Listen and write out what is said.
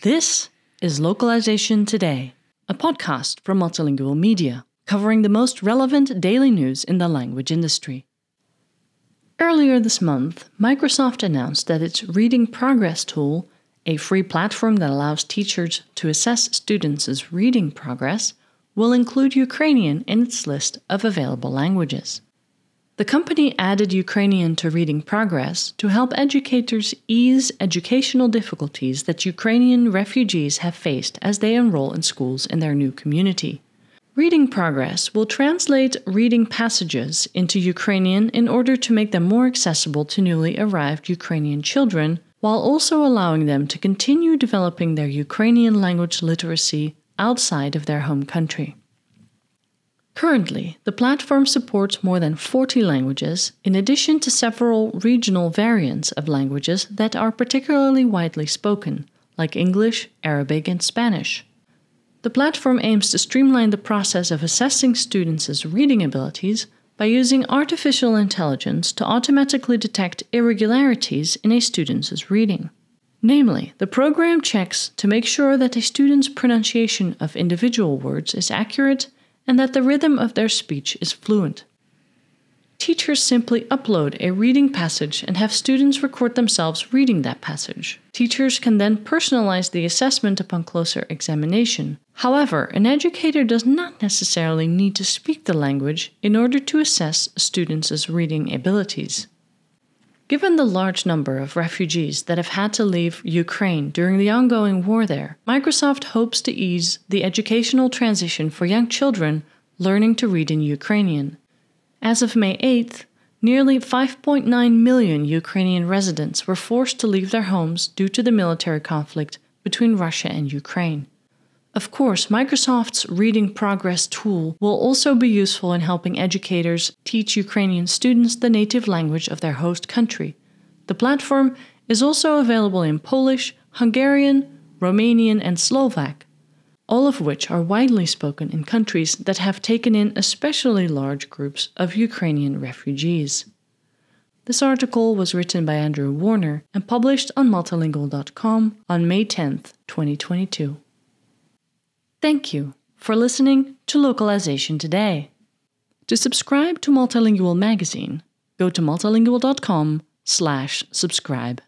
This is Localization Today, a podcast from Multilingual Media, covering the most relevant daily news in the language industry. Earlier this month, Microsoft announced that its Reading Progress tool, a free platform that allows teachers to assess students' reading progress, will include Ukrainian in its list of available languages. The company added Ukrainian to Reading Progress to help educators ease educational difficulties that Ukrainian refugees have faced as they enroll in schools in their new community. Reading Progress will translate reading passages into Ukrainian in order to make them more accessible to newly arrived Ukrainian children, while also allowing them to continue developing their Ukrainian language literacy outside of their home country. Currently, the platform supports more than 40 languages, in addition to several regional variants of languages that are particularly widely spoken, like English, Arabic, and Spanish. The platform aims to streamline the process of assessing students' reading abilities by using artificial intelligence to automatically detect irregularities in a student's reading. Namely, the program checks to make sure that a student's pronunciation of individual words is accurate and that the rhythm of their speech is fluent. Teachers simply upload a reading passage and have students record themselves reading that passage. Teachers can then personalize the assessment upon closer examination. However, an educator does not necessarily need to speak the language in order to assess students' reading abilities. Given the large number of refugees that have had to leave Ukraine during the ongoing war there, Microsoft hopes to ease the educational transition for young children learning to read in Ukrainian. As of May 8th, nearly 5.9 million Ukrainian residents were forced to leave their homes due to the military conflict between Russia and Ukraine. Of course, Microsoft's Reading Progress tool will also be useful in helping educators teach Ukrainian students the native language of their host country. The platform is also available in Polish, Hungarian, Romanian, and Slovak, all of which are widely spoken in countries that have taken in especially large groups of Ukrainian refugees. This article was written by Andrew Warner and published on multilingual.com on May 10, 2022. Thank you for listening to Localization Today. To subscribe to Multilingual magazine, go to multilingual.com/subscribe.